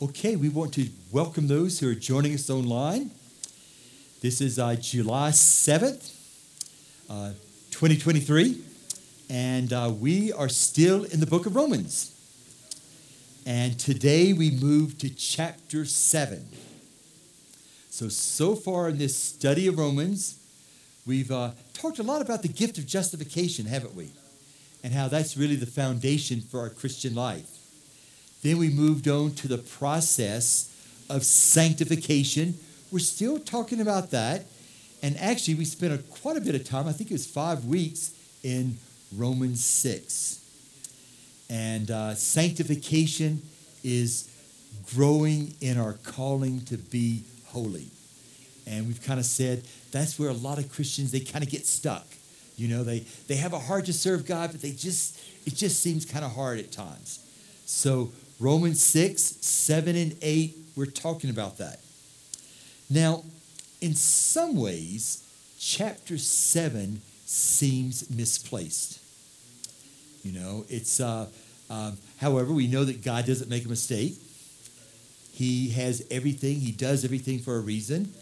Okay, we want to welcome those who are joining us online. This is uh, July 7th, uh, 2023, and uh, we are still in the book of Romans. And today we move to chapter 7. So, so far in this study of Romans, we've uh, talked a lot about the gift of justification, haven't we? And how that's really the foundation for our Christian life. Then we moved on to the process of sanctification. We're still talking about that. And actually, we spent a, quite a bit of time, I think it was five weeks, in Romans 6. And uh, sanctification is growing in our calling to be holy. And we've kind of said that's where a lot of Christians, they kind of get stuck. You know, they, they have a heart to serve God, but they just, it just seems kind of hard at times. So Romans 6, 7, and 8, we're talking about that. Now, in some ways, chapter 7 seems misplaced. You know, it's, uh, um, however, we know that God doesn't make a mistake. He has everything, He does everything for a reason,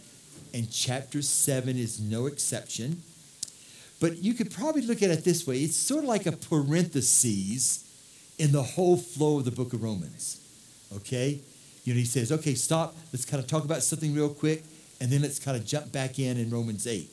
and chapter 7 is no exception. But you could probably look at it this way it's sort of like a parenthesis in the whole flow of the book of Romans. Okay? You know, he says, okay, stop. Let's kind of talk about something real quick, and then let's kind of jump back in in Romans 8.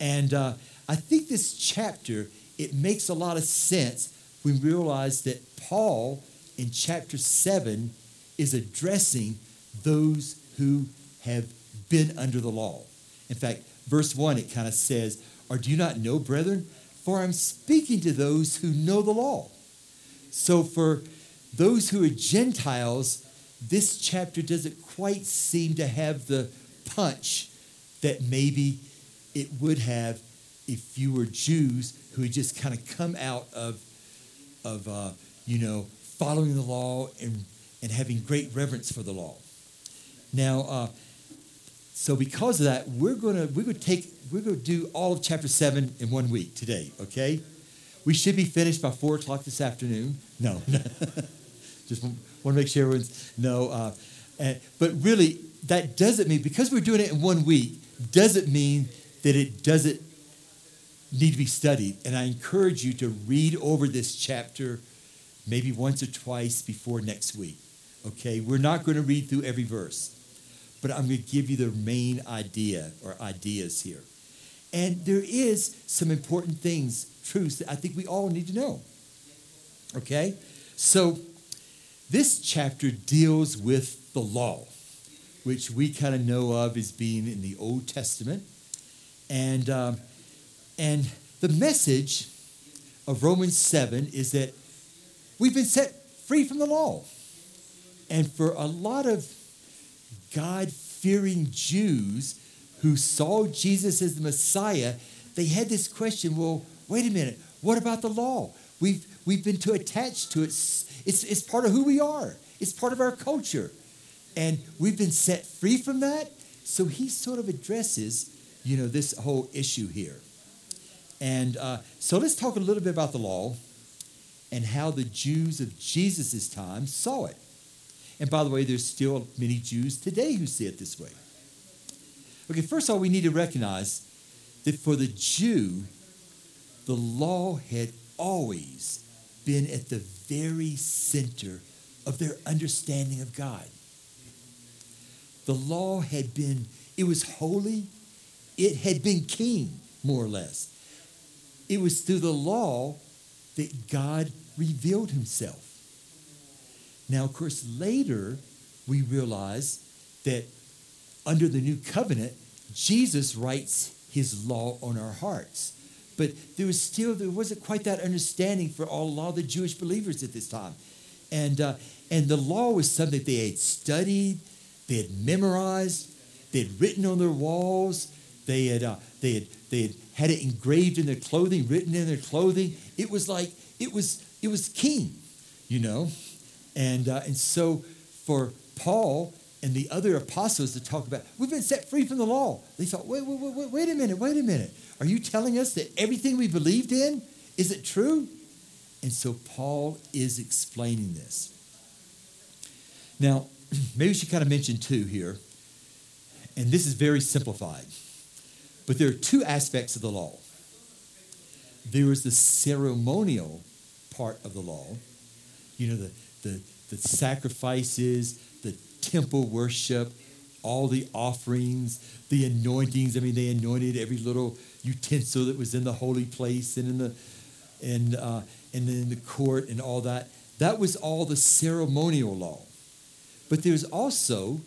And uh, I think this chapter, it makes a lot of sense when we realize that Paul in chapter 7 is addressing those who have been under the law. In fact, verse 1, it kind of says, Or do you not know, brethren? For I'm speaking to those who know the law so, for those who are Gentiles, this chapter doesn't quite seem to have the punch that maybe it would have if you were Jews who had just kind of come out of, of uh, you know, following the law and, and having great reverence for the law. Now, uh, so because of that, we're gonna we're gonna take we're gonna do all of chapter seven in one week today. Okay, we should be finished by four o'clock this afternoon. No, just want to make sure everyone's no. Uh, and, but really, that doesn't mean because we're doing it in one week doesn't mean that it doesn't need to be studied. And I encourage you to read over this chapter maybe once or twice before next week. Okay, we're not going to read through every verse, but I'm going to give you the main idea or ideas here. And there is some important things truths that I think we all need to know. Okay? So, this chapter deals with the law, which we kind of know of as being in the Old Testament. And, um, and the message of Romans 7 is that we've been set free from the law. And for a lot of God fearing Jews who saw Jesus as the Messiah, they had this question well, wait a minute, what about the law? We've, we've been too attached to it. It's, it's part of who we are, it's part of our culture. And we've been set free from that. So he sort of addresses, you know, this whole issue here. And uh, so let's talk a little bit about the law and how the Jews of Jesus' time saw it. And by the way, there's still many Jews today who see it this way. Okay, first of all, we need to recognize that for the Jew, the law had always been at the very center of their understanding of God. The law had been, it was holy, it had been king, more or less. It was through the law that God revealed himself. Now, of course, later we realize that under the new covenant, Jesus writes his law on our hearts. But there was still, there wasn't quite that understanding for all, a lot of the Jewish believers at this time. And, uh, and the law was something they had studied, they had memorized, they had written on their walls, they had, uh, they had, they had had it engraved in their clothing, written in their clothing. It was like, it was, it was king, you know? And, uh, and so for Paul and the other apostles to talk about, we've been set free from the law. They thought, wait, wait, wait, wait a minute, wait a minute. Are you telling us that everything we believed in, is it true? And so Paul is explaining this. Now, maybe we should kind of mention two here, and this is very simplified, but there are two aspects of the law. There is the ceremonial part of the law, you know, the, the, the sacrifices, temple worship, all the offerings, the anointings. I mean, they anointed every little utensil that was in the holy place and in the and uh, and in the court and all that. That was all the ceremonial law. But there's also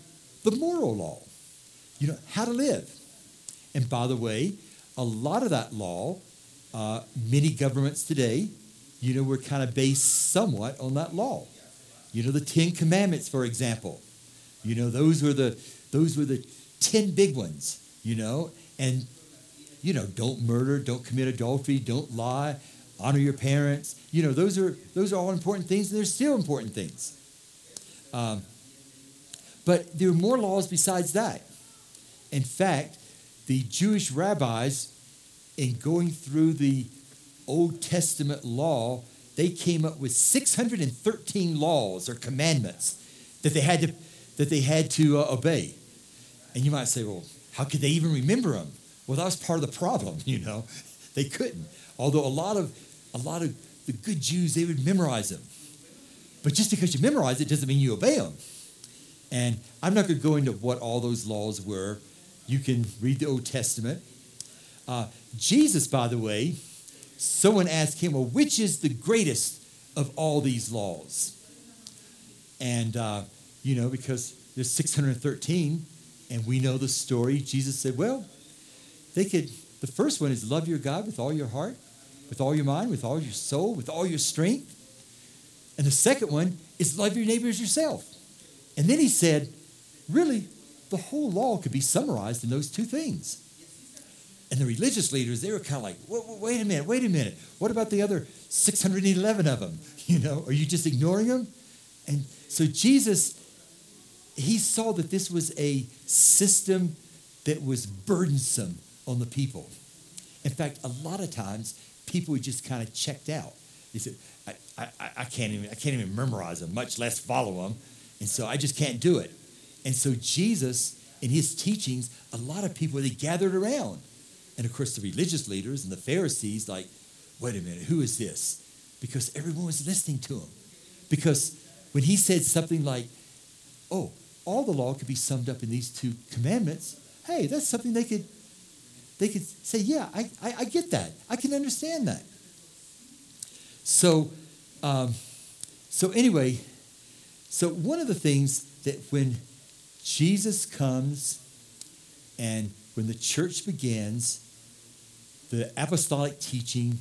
the moral law. You know how to live. And by the way, a lot of that law, uh, many governments today, you know, were kind of based somewhat on that law. You know, the Ten Commandments, for example. You know, those were the those were the ten big ones. You know, and you know, don't murder, don't commit adultery, don't lie, honor your parents. You know, those are those are all important things, and they're still important things. Um, but there are more laws besides that. In fact, the Jewish rabbis, in going through the Old Testament law, they came up with 613 laws or commandments that they had to that they had to uh, obey. And you might say, well, how could they even remember them? Well, that was part of the problem, you know. They couldn't. Although a lot of a lot of the good Jews, they would memorize them. But just because you memorize it doesn't mean you obey them. And I'm not going to go into what all those laws were. You can read the Old Testament. Uh, Jesus, by the way, someone asked him, Well, which is the greatest of all these laws? And, uh, you know, because there's 613, and we know the story, Jesus said, Well, they could, the first one is love your God with all your heart, with all your mind, with all your soul, with all your strength. And the second one is love your neighbors yourself. And then he said, really, the whole law could be summarized in those two things. And the religious leaders, they were kind of like, wait, a minute, wait a minute. What about the other 611 of them? You know, are you just ignoring them? And so Jesus, he saw that this was a system that was burdensome on the people. In fact, a lot of times people just kind of checked out. They said, I, I, I, can't even, I can't even memorize them, much less follow them. And so I just can't do it. And so Jesus, in his teachings, a lot of people, they gathered around. And of course, the religious leaders and the Pharisees, like, wait a minute, who is this? Because everyone was listening to him. Because when he said something like, oh, all the law could be summed up in these two commandments, hey, that's something they could they could say, yeah, I, I, I get that. I can understand that. So, um, so anyway, so one of the things that when Jesus comes and when the church begins, the apostolic teaching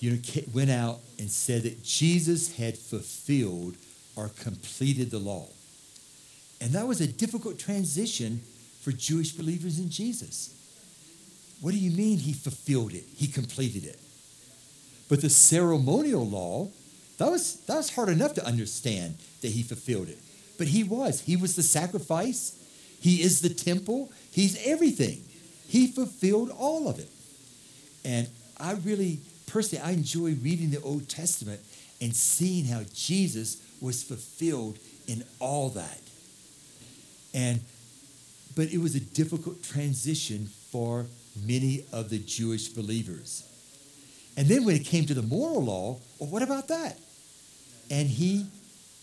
you know, went out and said that Jesus had fulfilled or completed the law. And that was a difficult transition for Jewish believers in Jesus. What do you mean he fulfilled it? He completed it. But the ceremonial law, that was, that was hard enough to understand that he fulfilled it. But he was. He was the sacrifice. He is the temple. He's everything. He fulfilled all of it. And I really, personally, I enjoy reading the Old Testament and seeing how Jesus was fulfilled in all that. And but it was a difficult transition for many of the Jewish believers. And then when it came to the moral law, well, what about that? And he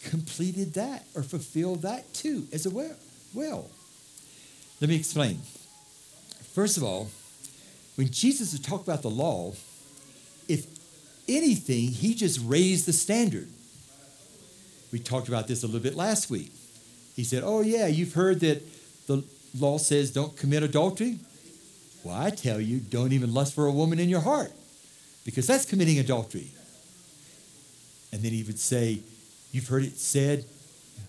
completed that or fulfilled that too as well. Well, let me explain. First of all, when Jesus would talk about the law, if anything, he just raised the standard. We talked about this a little bit last week. He said, Oh, yeah, you've heard that the law says don't commit adultery. Well, I tell you, don't even lust for a woman in your heart because that's committing adultery. And then he would say, You've heard it said,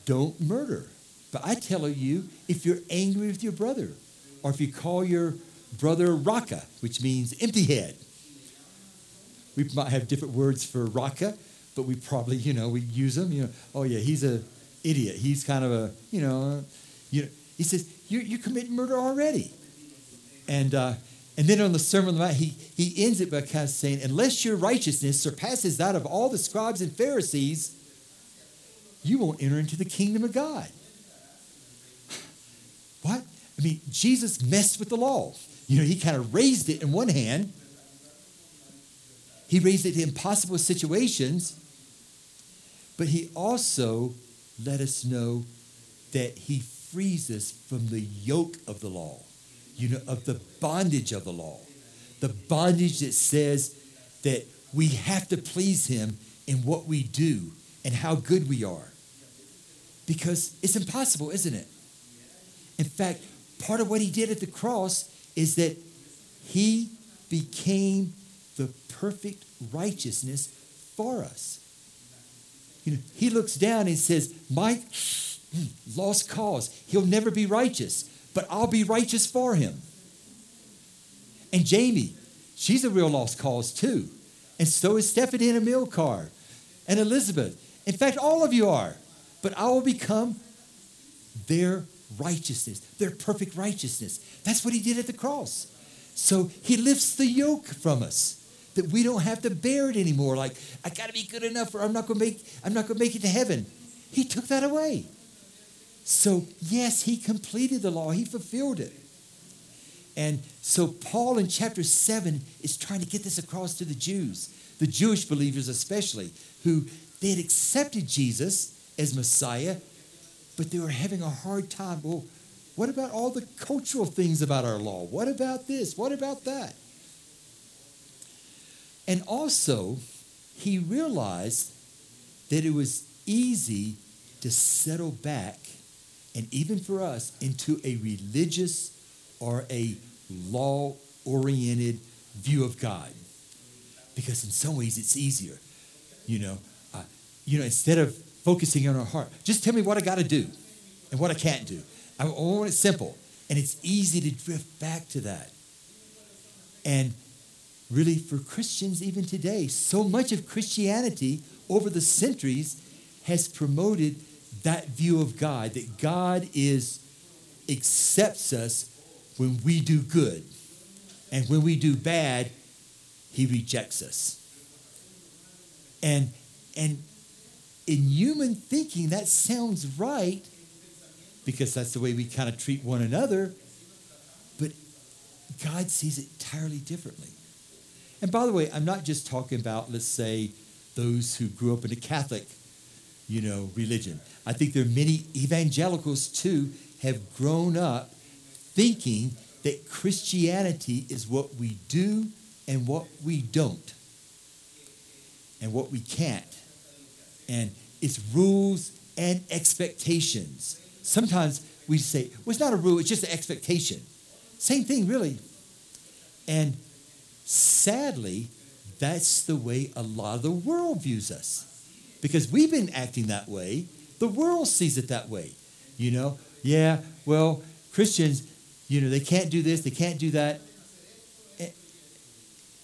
don't murder. But I tell you, if you're angry with your brother, or if you call your brother Raca, which means empty head, we might have different words for Raca, but we probably, you know, we use them. You know, oh yeah, he's a idiot. He's kind of a, you know, you know. He says you're, you're committing murder already. And, uh, and then on the Sermon on the Mount, he, he ends it by kind of saying, Unless your righteousness surpasses that of all the scribes and Pharisees, you won't enter into the kingdom of God. What? I mean, Jesus messed with the law. You know, he kind of raised it in one hand, he raised it to impossible situations, but he also let us know that he frees us from the yoke of the law, you know, of the bondage of the law, the bondage that says that we have to please him in what we do and how good we are. Because it's impossible, isn't it? In fact, part of what he did at the cross is that he became the perfect righteousness for us. You know, he looks down and says, Mike, hmm, lost cause. He'll never be righteous, but I'll be righteous for him. And Jamie, she's a real lost cause too. And so is Stephanie and Emil Carr and Elizabeth. In fact, all of you are. But I will become their righteousness, their perfect righteousness. That's what he did at the cross. So he lifts the yoke from us that we don't have to bear it anymore. Like, I gotta be good enough or I'm not gonna make I'm not gonna make it to heaven. He took that away. So yes, he completed the law, he fulfilled it. And so Paul in chapter 7 is trying to get this across to the Jews, the Jewish believers especially, who they had accepted Jesus as Messiah, but they were having a hard time. Well, what about all the cultural things about our law? What about this? What about that? And also, he realized that it was easy to settle back, and even for us, into a religious or a law oriented view of God. Because in some ways it's easier. You know, uh, you know, instead of focusing on our heart, just tell me what I got to do and what I can't do. I want it simple. And it's easy to drift back to that. And really, for Christians even today, so much of Christianity over the centuries has promoted that view of God, that God is accepts us when we do good. And when we do bad, he rejects us. And and in human thinking, that sounds right because that's the way we kind of treat one another. But God sees it entirely differently. And by the way, I'm not just talking about, let's say, those who grew up in a Catholic, you know, religion. I think there are many evangelicals too have grown up thinking that Christianity is what we do and what we don't, and what we can't. And it's rules and expectations. Sometimes we say, well, it's not a rule, it's just an expectation. Same thing, really. And sadly, that's the way a lot of the world views us. Because we've been acting that way, the world sees it that way. You know, yeah, well, Christians, you know, they can't do this, they can't do that. Eh,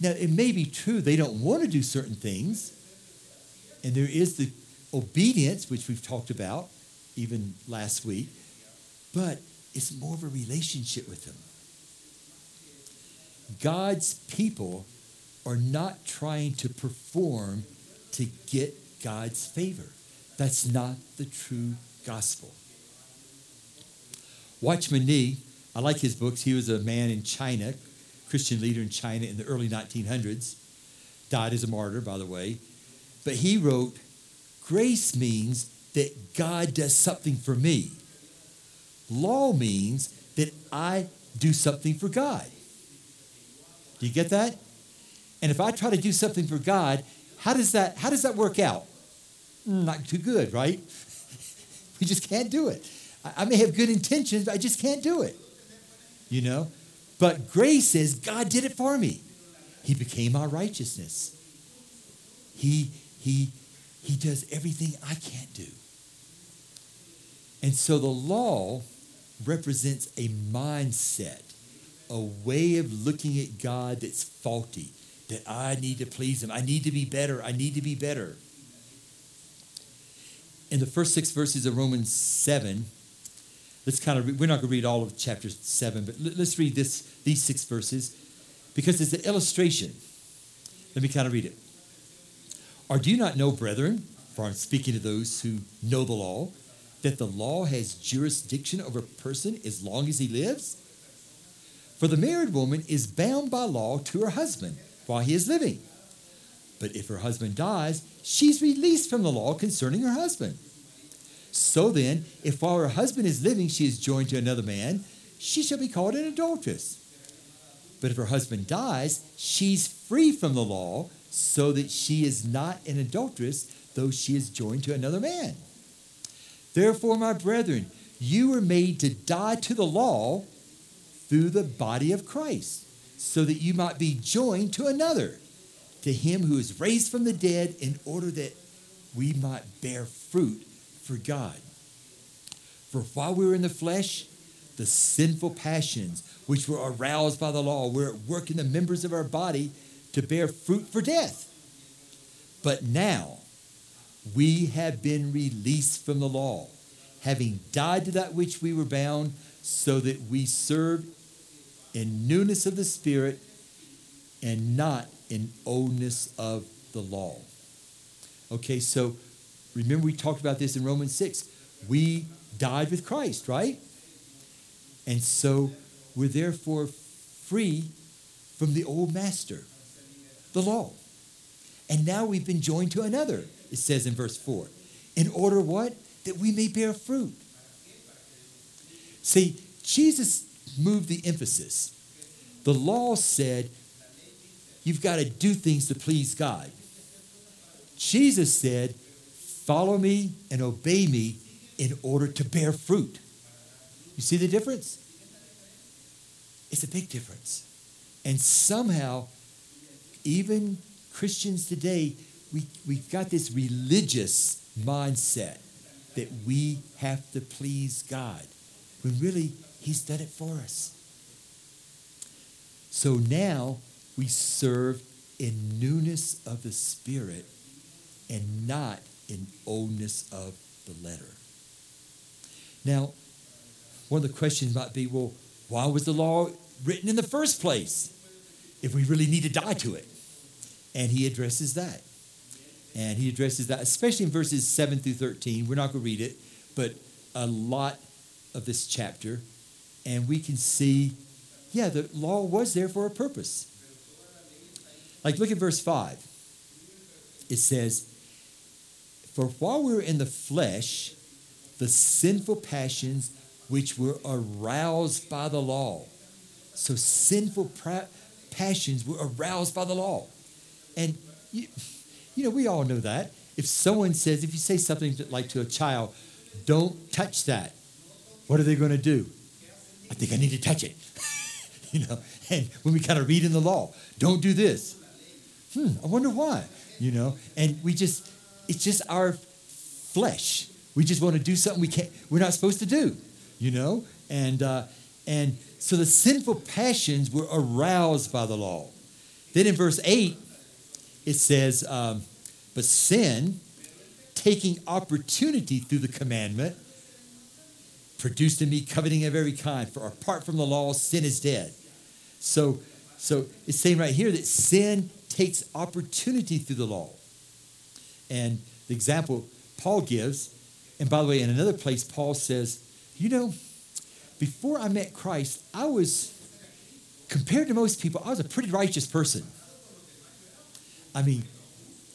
now, it may be true they don't want to do certain things, and there is the obedience, which we've talked about even last week, but it's more of a relationship with Him. God's people are not trying to perform to get God's favor. That's not the true gospel. Watchman Nee, I like his books. He was a man in China, Christian leader in China in the early 1900s. Died as a martyr, by the way. But he wrote, Grace means that God does something for me. Law means that I do something for God. Do you get that? And if I try to do something for God, how does that how does that work out? Hmm, not too good, right? we just can't do it. I, I may have good intentions, but I just can't do it. You know? But grace says God did it for me. He became our righteousness. He he he does everything I can't do. And so the law represents a mindset a way of looking at God that's faulty, that I need to please Him. I need to be better. I need to be better. In the first six verses of Romans 7, let's kind of, we're not going to read all of chapter 7, but let's read this, these six verses because it's an illustration. Let me kind of read it. Or do you not know, brethren, for I'm speaking to those who know the law, that the law has jurisdiction over a person as long as he lives? For the married woman is bound by law to her husband while he is living. But if her husband dies, she's released from the law concerning her husband. So then, if while her husband is living she is joined to another man, she shall be called an adulteress. But if her husband dies, she's free from the law, so that she is not an adulteress, though she is joined to another man. Therefore, my brethren, you were made to die to the law through the body of Christ, so that you might be joined to another, to him who is raised from the dead, in order that we might bear fruit for God. For while we were in the flesh, the sinful passions which were aroused by the law were at work in the members of our body to bear fruit for death. But now we have been released from the law, having died to that which we were bound, so that we serve in newness of the Spirit and not in oldness of the law. Okay, so remember we talked about this in Romans 6. We died with Christ, right? And so we're therefore free from the old master, the law. And now we've been joined to another, it says in verse 4. In order what? That we may bear fruit. See, Jesus moved the emphasis. The law said you've got to do things to please God. Jesus said, follow me and obey me in order to bear fruit. You see the difference? It's a big difference. And somehow, even Christians today, we, we've got this religious mindset that we have to please God, when really He's done it for us. So now we serve in newness of the Spirit and not in oldness of the letter. Now, one of the questions might be well, why was the law written in the first place if we really need to die to it? And he addresses that. And he addresses that, especially in verses 7 through 13. We're not going to read it, but a lot of this chapter. And we can see, yeah, the law was there for a purpose. Like, look at verse 5. It says, For while we were in the flesh, the sinful passions which were aroused by the law. So sinful pra- passions were aroused by the law. And, you, you know, we all know that. If someone says, if you say something like to a child, don't touch that, what are they going to do? I think I need to touch it. you know, and when we kind of read in the law, don't do this. Hmm, I wonder why, you know, and we just, it's just our flesh. We just want to do something we can't, we're not supposed to do you know? And, uh, and so the sinful passions were aroused by the law. Then in verse 8, it says, um, But sin, taking opportunity through the commandment, produced in me coveting of every kind. For apart from the law, sin is dead. So, so it's saying right here that sin takes opportunity through the law. And the example Paul gives, and by the way, in another place, Paul says, you know, before I met Christ, I was, compared to most people, I was a pretty righteous person. I mean,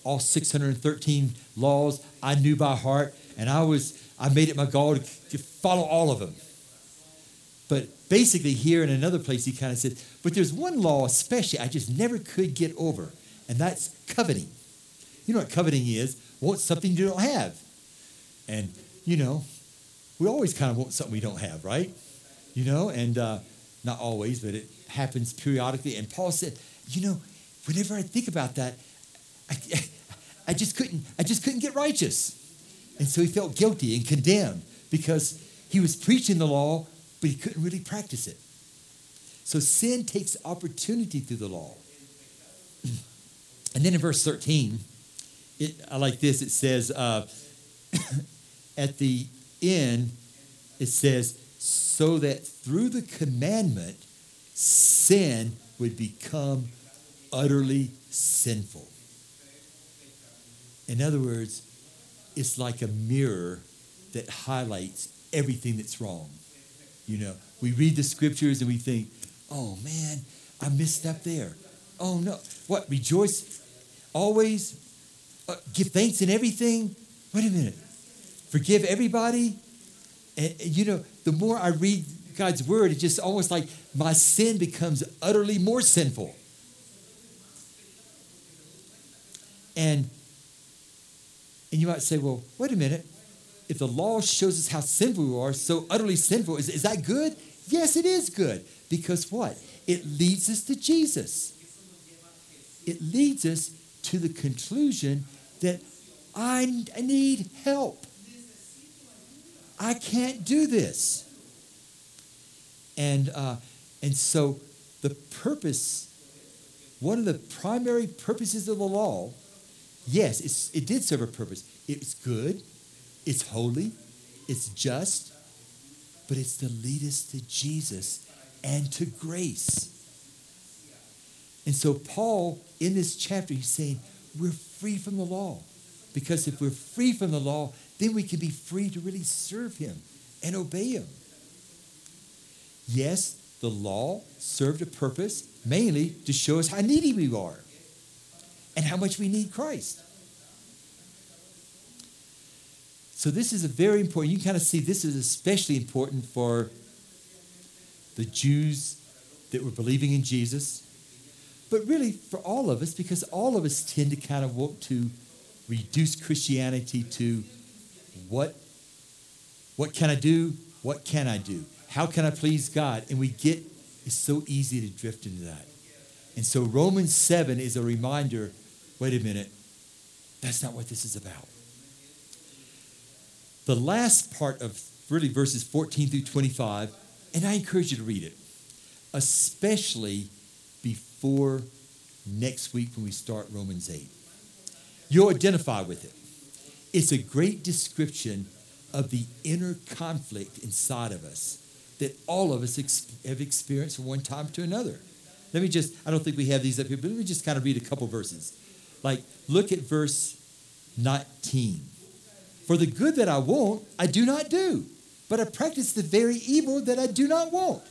all 613 laws I knew by heart, and I was, I made it my goal to, follow all of them. But basically, here in another place, he kind of said, but there's one law especially I just never could get over, and that's coveting. You know what coveting is? Want something you don't have. And, you know, we always kind of want something we don't have, right? You know, and uh, not always, but it happens periodically. And Paul said, you know, whenever I think about that, I, I just couldn't, I just couldn't get righteous. And so he felt guilty and condemned because he was preaching the law, but he couldn't really practice it. So sin takes opportunity through the law. And then in verse 13, it, I like this. It says, uh, at the end, it says, so that through the commandment, sin would become utterly sinful. In other words, is like a mirror that highlights everything that's wrong. You know, we read the scriptures and we think, oh man, I missed up there. Oh no. What? Rejoice always? Uh, give thanks in everything? Wait a minute. Forgive everybody? And, and, you know, the more I read God's word, it's just almost like my sin becomes utterly more sinful. And and you might say, well, wait a minute. If the law shows us how sinful we are, so utterly sinful, is, is that good? Yes, it is good. Because what? It leads us to Jesus. It leads us to the conclusion that I, need help. I can't do this. And, uh, and so the purpose, one of the primary purposes of the law, yes, it did serve a purpose. It's good, it's holy, it's just, but it's to lead us to Jesus and to grace. And so, Paul, in this chapter, he's saying, we're free from the law. Because if we're free from the law, then we can be free to really serve him and obey him. Yes, the law served a purpose, mainly to show us how needy we are and how much we need Christ. So, this is a very important, you kind of see this is especially important for the Jews that were believing in Jesus, but really for all of us, because all of us tend to kind of want to reduce Christianity to what, what can I do? What can I do? How can I please God? And we get, it's so easy to drift into that. And so Romans 7 is a reminder wait a minute, that's not what this is about. The last part of really verses 14 through 25, and I encourage you to read it, especially before next week when we start Romans 8. You'll identify with it. It's a great description of the inner conflict inside of us that all of us ex- have experienced from one time to another. Let me just, I don't think we have these up here, but let me just kind of read a couple verses. Like, look at verse 19. For the good that I want, I do not do, but I practice the very evil that I do not want.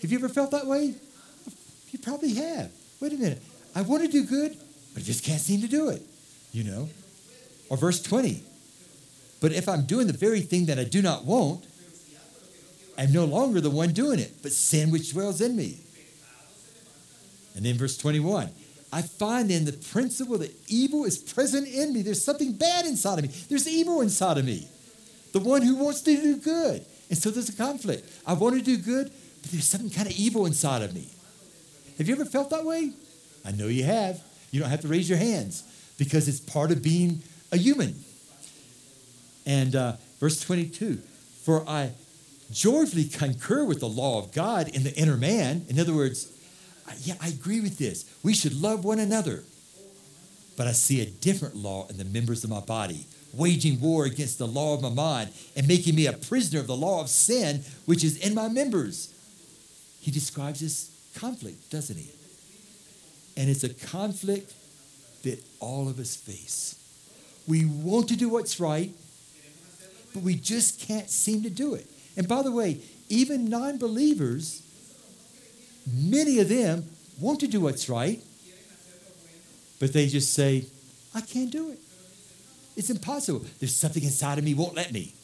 Have you ever felt that way? You probably have. Wait a minute. I want to do good, but I just can't seem to do it. You know? Or verse 20. But if I'm doing the very thing that I do not want, I'm no longer the one doing it, but sin which dwells in me. And then verse 21 I find in the principle that evil is present in me. There's something bad inside of me, there's evil inside of me. The one who wants to do good. And so there's a conflict. I want to do good, but there's something kind of evil inside of me. Have you ever felt that way? I know you have. You don't have to raise your hands because it's part of being a human. And uh, verse 22 For I joyfully concur with the law of God in the inner man. In other words, yeah, I agree with this. We should love one another. But I see a different law in the members of my body, waging war against the law of my mind and making me a prisoner of the law of sin, which is in my members. He describes this conflict, doesn't he? And it's a conflict that all of us face. We want to do what's right, but we just can't seem to do it. And by the way, even non believers, many of them want to do what's right, but they just say, I can't do it. It's impossible. There's something inside of me won't let me.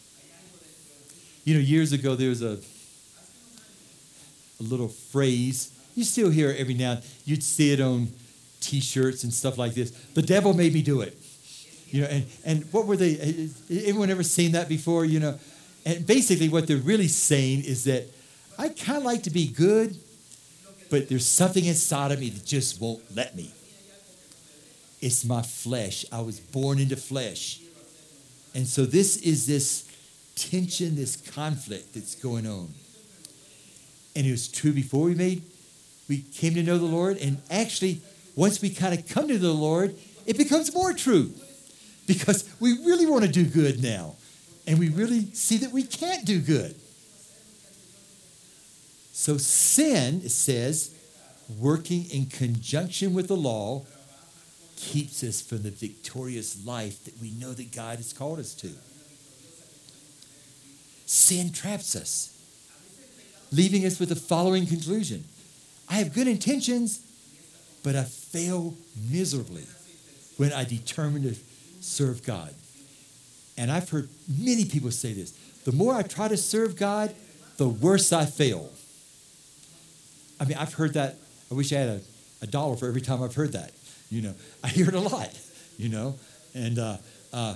You know, years ago there was a a little phrase. You still hear it every now. and You'd see it on T-shirts and stuff like this. The devil made me do it. You know, and, and what were they? Eh, eh, anyone ever seen that before? You know, and basically, what they're really saying is that I kind of like to be good, but there's something inside of me that just won't let me. It's my flesh. I was born into flesh. And so, this is this tension, this conflict that's going on. And it was true before we made, we came to know the Lord. And actually, once we kind of come to the Lord, it becomes more true because we really want to do good now and we really see that we can't do good. So sin, it says, working in conjunction with the law, keeps us from the victorious life that we know that God has called us to. Sin traps us, leaving us with the following conclusion I have good intentions, but I fail miserably when I determine to serve God. And I've heard many people say this the more I try to serve God, the worse I fail. I mean, I've heard that. I wish I had a, a dollar for every time I've heard that. You know, I hear it a lot, you know. And, uh, uh,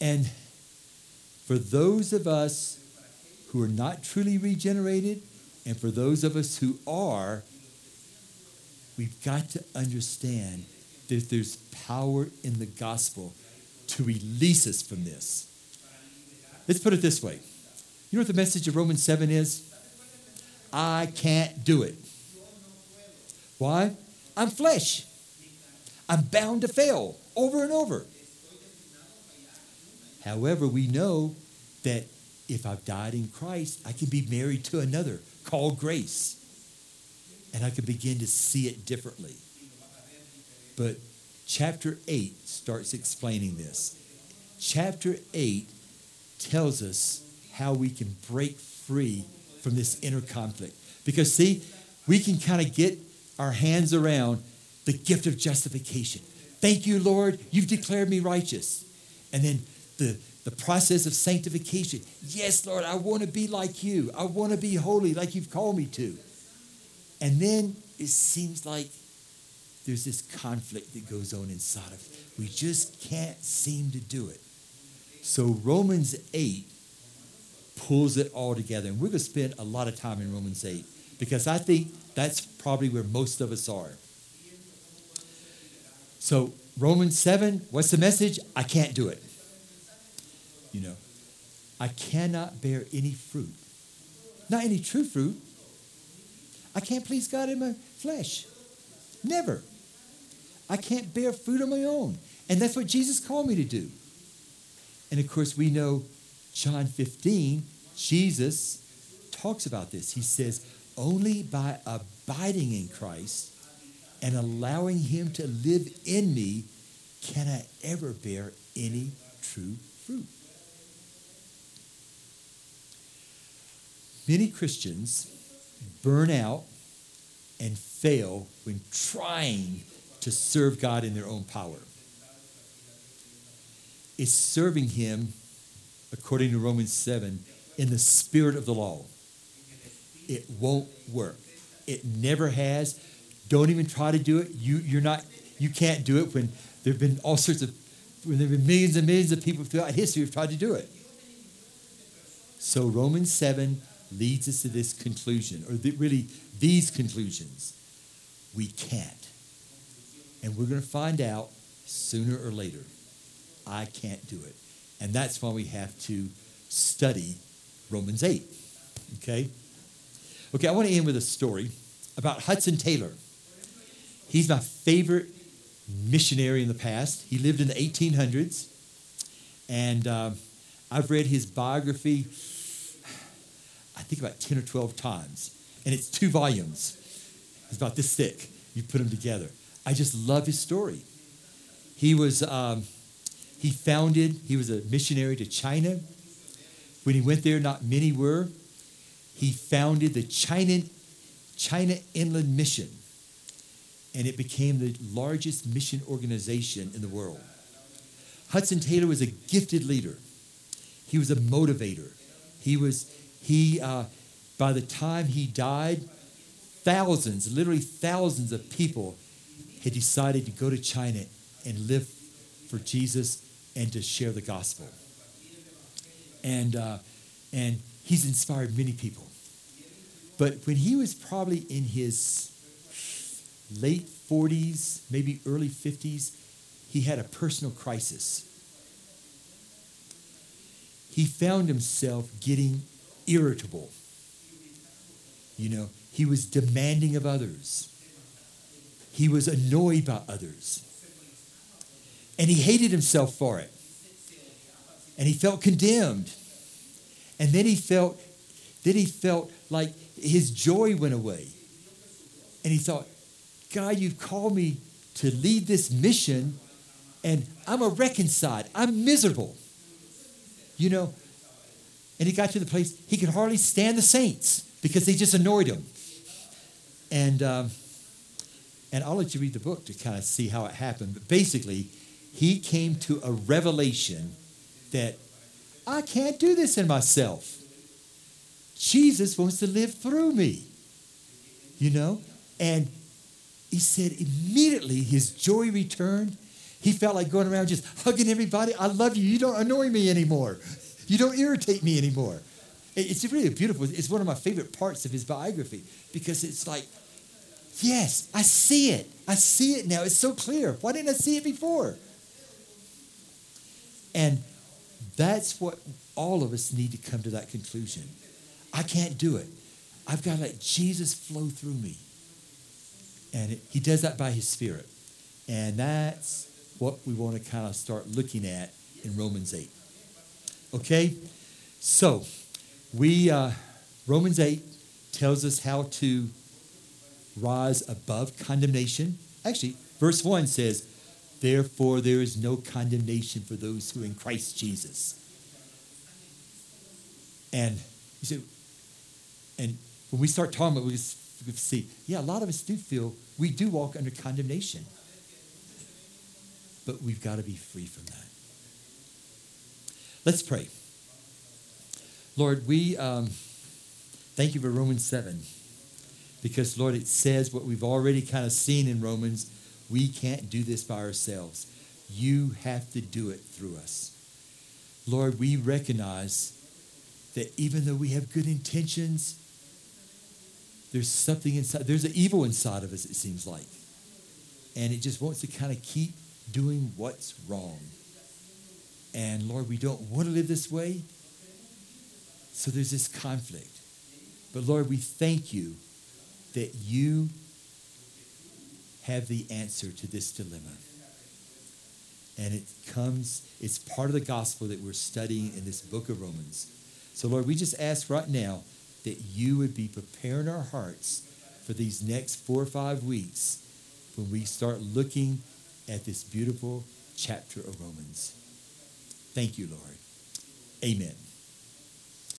and for those of us who are not truly regenerated, and for those of us who are, we've got to understand that there's power in the gospel to release us from this. Let's put it this way. You know what the message of Romans 7 is? I can't do it. Why? I'm flesh. I'm bound to fail over and over. However, we know that if I've died in Christ, I can be married to another called grace. And I can begin to see it differently. But chapter 8 starts explaining this. Chapter 8 tells us how we can break free from this inner conflict. Because, see, we can kind of get our hands around the gift of justification. Thank you, Lord, you've declared me righteous. And then the, the process of sanctification. Yes, Lord, I want to be like you. I want to be holy like you've called me to. And then it seems like there's this conflict that goes on inside of us. We just can't seem to do it. So Romans 8 pulls it all together. And we're going to spend a lot of time in Romans 8 because I think that's probably where most of us are. So, Romans 7, what's the message? I can't do it. You know, I cannot bear any fruit, not any true fruit. I can't please God in my flesh. Never. I can't bear fruit on my own. And that's what Jesus called me to do. And of course, we know John 15, Jesus talks about this. He says, Only by abiding in Christ and allowing Him to live in me can I ever bear any true fruit. Many Christians burn out and fail when trying to serve God in their own power. It's serving Him according to Romans 7, in the spirit of the law. It won't work. It never has. Don't even try to do it. You, you're not, you can't do it when there have been all sorts of, when there have been millions and millions of people throughout history who have tried to do it. So Romans 7 leads us to this conclusion, or the, really these conclusions. We can't. And we're going to find out sooner or later. I can't do it. And that's why we have to study Romans 8. Okay? Okay, I want to end with a story about Hudson Taylor. He's my favorite missionary in the past. He lived in the 1800s, and uh, I've read his biography, I think about 10 or 12 times, and it's two volumes. It's about this thick. You put them together. I just love his story. He was um, he founded, he was a missionary to China. When he went there, not many were. He founded the China, China Inland Mission, and it became the largest mission organization in the world. Hudson Taylor was a gifted leader. He was a motivator. He was, he, uh, by the time he died, thousands, literally thousands of people had decided to go to China and live for Jesus and to share the gospel. And, uh, and he's inspired many people. But when he was probably in his late 40s, maybe early 50s, he had a personal crisis. He found himself getting irritable. You know, he was demanding of others. He was annoyed by others. And he hated himself for it. And he felt condemned. And then he felt, then he felt like his joy went away. And he thought, God, you've called me to lead this mission, and I'm a reconciled. I'm miserable. You know, and he got to the place he could hardly stand the saints because they just annoyed him. And um, and I'll let you read the book to kind of see how it happened. But basically, he came to a revelation that I can't do this in myself. Jesus wants to live through me. You know? And he said immediately his joy returned. He felt like going around just hugging everybody. I love you. You don't annoy me anymore. You don't irritate me anymore. It's really beautiful. It's one of my favorite parts of his biography because it's like, yes, I see it. I see it now. It's so clear. Why didn't I see it before? And that's what all of us need to come to that conclusion. I can't do it. I've got to let Jesus flow through me. And it, he does that by his Spirit. And that's what we want to kind of start looking at in Romans 8. Okay? So, we, uh, Romans 8 tells us how to rise above condemnation. Actually, verse 1 says, Therefore, there is no condemnation for those who are in Christ Jesus. And you see, and when we start talking about, we see, yeah, a lot of us do feel we do walk under condemnation. But we've got to be free from that. Let's pray. Lord, we um, thank you for Romans 7. Because, Lord, it says what we've already kind of seen in Romans we can't do this by ourselves. You have to do it through us. Lord, we recognize that even though we have good intentions, there's something inside, there's an evil inside of us, it seems like. And it just wants to kind of keep doing what's wrong. And Lord, we don't want to live this way. So there's this conflict. But Lord, we thank you that you have the answer to this dilemma. And it comes, it's part of the gospel that we're studying in this book of Romans. So, Lord, we just ask right now that you would be preparing our hearts for these next four or five weeks when we start looking at this beautiful chapter of Romans. Thank you, Lord. Amen.